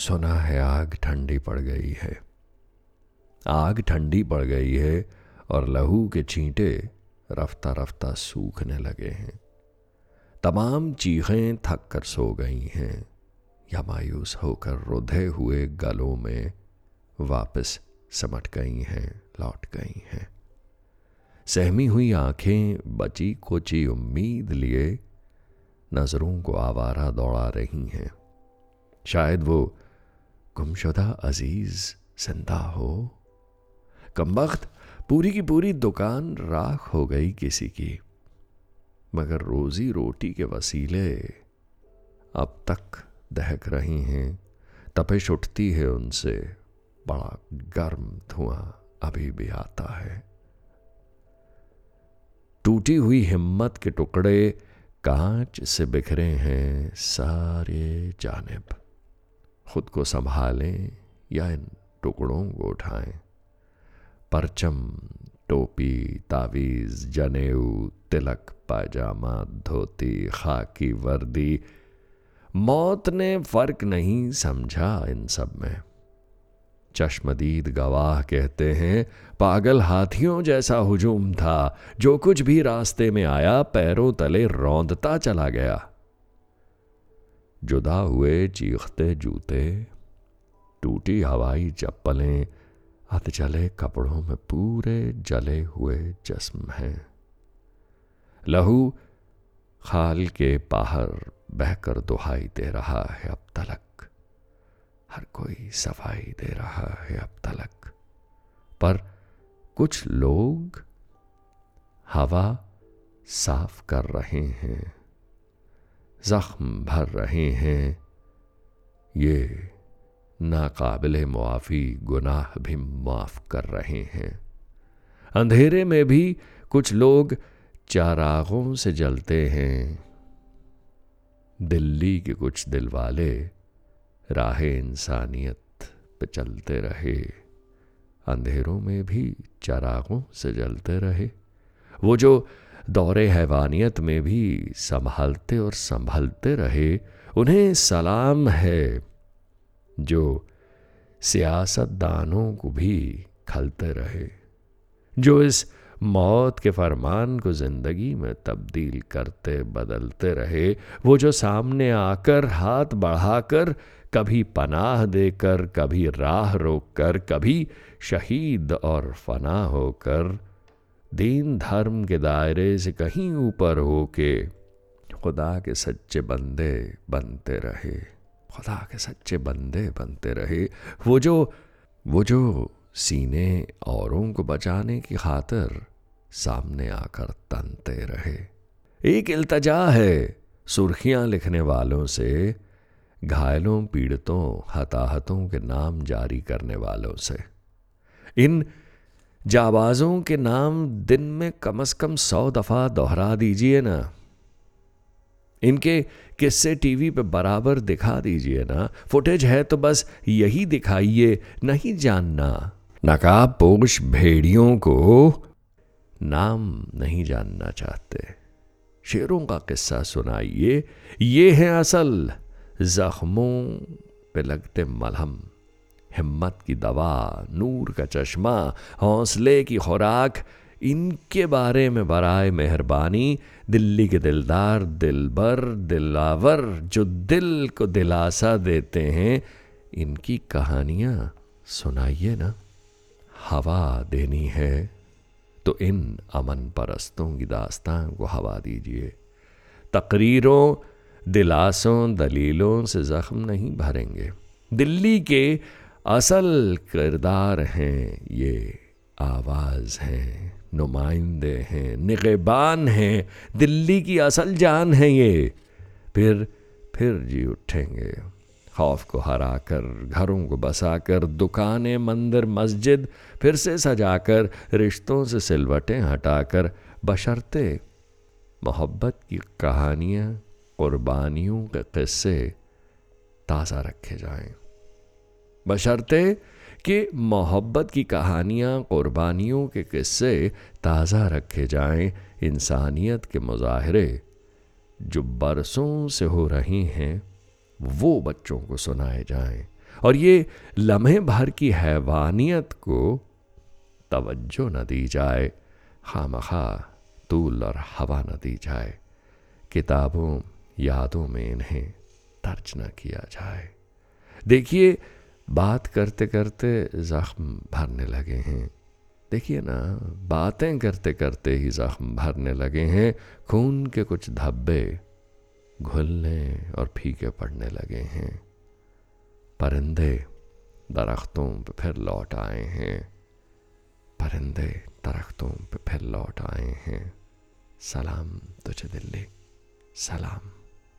सुना है आग ठंडी पड़ गई है। आग ठंडी पड़ गई है और लहू के छींटे रफ्ता रफ्ता सूखने लगे हैं। तमाम चीखें थक कर सो गई हैं। या मायूस होकर रुधे हुए गलों में वापस समट गई हैं, लौट गई हैं। सहमी हुई आँखें बची कोची उम्मीद लिए नज़रों को आवारा दौड़ा रही हैं। शायद वो गुमशुदा अज़ीज़ ज़िंदा हो। कम वक्त पूरी की पूरी दुकान राख हो गई किसी की, मगर रोजी रोटी के वसीले अब तक दहक रही हैं। तपिश उठती है उनसे, बड़ा गर्म धुआँ अभी भी आता है। टूटी हुई हिम्मत के टुकड़े कांच से बिखरे हैं सारे जानब। खुद को संभालें या इन टुकड़ों को उठाएँ। परचम, टोपी, तावीज, जनेऊ, तिलक पाजामा धोती, खाकी, वर्दी। मौत ने फ़र्क नहीं समझा इन सब में। चश्मदीद गवाह कहते हैं, पागल हाथियों जैसा हुजूम था। जो कुछ भी रास्ते में आया, पैरों तले रौंदता चला गया। जुदा हुए चीखते जूते, टूटी हवाई चप्पलें अध जले कपड़ों में पूरे जले हुए जस्म हैं। लहू खाल के बाहर बहकर दुहाई दे रहा है अब तलक। हर कोई सफ़ाई दे रहा है अब तलक। पर कुछ लोग हवा साफ़ कर रहे हैं। जख्म भर रहे हैं। ये नाकाबिल मुआफ़ी गुनाह भी माफ़ कर रहे हैं। अंधेरे में भी कुछ लोग चारागों से जलते हैं। दिल्ली के कुछ दिलवाले राह इंसानियत पे चलते रहे। अंधेरों में भी चरागों से जलते रहे। वो जो दौरे हैवानियत में भी संभालते और संभलते रहे, उन्हें सलाम है जो सियासतदानों को भी खलते रहे, जो इस मौत के फरमान को ज़िंदगी में तब्दील करते बदलते रहे, वो जो सामने आकर हाथ बढ़ाकर कभी पनाह देकर, कभी राह रोककर, कभी शहीद और फना होकर दीन धर्म के दायरे से कहीं ऊपर हो के खुदा के सच्चे बंदे बनते रहे। खुदा के सच्चे बंदे बनते रहे। वो जो वो जो सीने औरों को बचाने की खातिर सामने आकर तनते रहे। एक इल्तजा है सुर्खियाँ लिखने वालों से, घायलों, पीड़ितों, हताहतों के नाम जारी करने वालों से। इन जाबाजों के नाम दिन में कम से कम सौ दफ़ा दोहरा दीजिए ना। इनके किस्से टीवी पे बराबर दिखा दीजिए ना। फुटेज है तो बस यही दिखाइए, नहीं जानना। नकाब पोश भेड़ियों को नाम नहीं जानना चाहते। शेरों का किस्सा सुनाइए। ये है असल जख्मों पे लगते मलहम। हिम्मत की दवा, नूर का चश्मा, हौसले की खुराक, इनके बारे में बराए मेहरबानी, दिल्ली के दिलदार, दिलबर, दिलावर, जो दिल को दिलासा देते हैं, इनकी कहानियाँ सुनाइए ना। हवा देनी है तो इन अमन परस्तों की दास्तां को हवा दीजिए। तकरीरों, दिलासों, दलीलों से ज़ख्म नहीं भरेंगे। दिल्ली के असल किरदार हैं, ये आवाज़ हैं, नुमाइंदे हैं, निगेबान हैं, दिल्ली की असल जान है ये। फिर फिर जी उठेंगे, खौफ को हराकर, घरों को बसाकर, दुकानें, मंदिर, मस्जिद, फिर से सजाकर, रिश्तों से सिलवटें हटाकर, बशर्ते मोहब्बत की कहानियाँ, कुर्बानियों के किस्से ताज़ा रखे जाएँ। बशर्ते कि मोहब्बत की कहानियाँ कुर्बानियों के किस्से ताज़ा रखे जाएँ इंसानियत के मुजाहरे। जो बरसों से हो रही हैं, वो बच्चों को सुनाए जाएँ। और ये लम्हे भर की हैवानियत को तवज्जो न दी जाए, खामखा, तूल और हवा न दी जाए। किताबों, यादों में इन्हें दर्ज न किया जाए। देखिए बात करते करते ज़ख्म भरने लगे हैं। देखिए ना, बातें करते करते ही ज़ख्म भरने लगे हैं। खून के कुछ धब्बे घुलने और फीके पड़ने लगे हैं। परिंदे दरख्तों पर फिर लौट आए हैं। परिंदे दरख्तों पर फिर लौट आए हैं। सलाम तुझे दिल्ली। सलाम।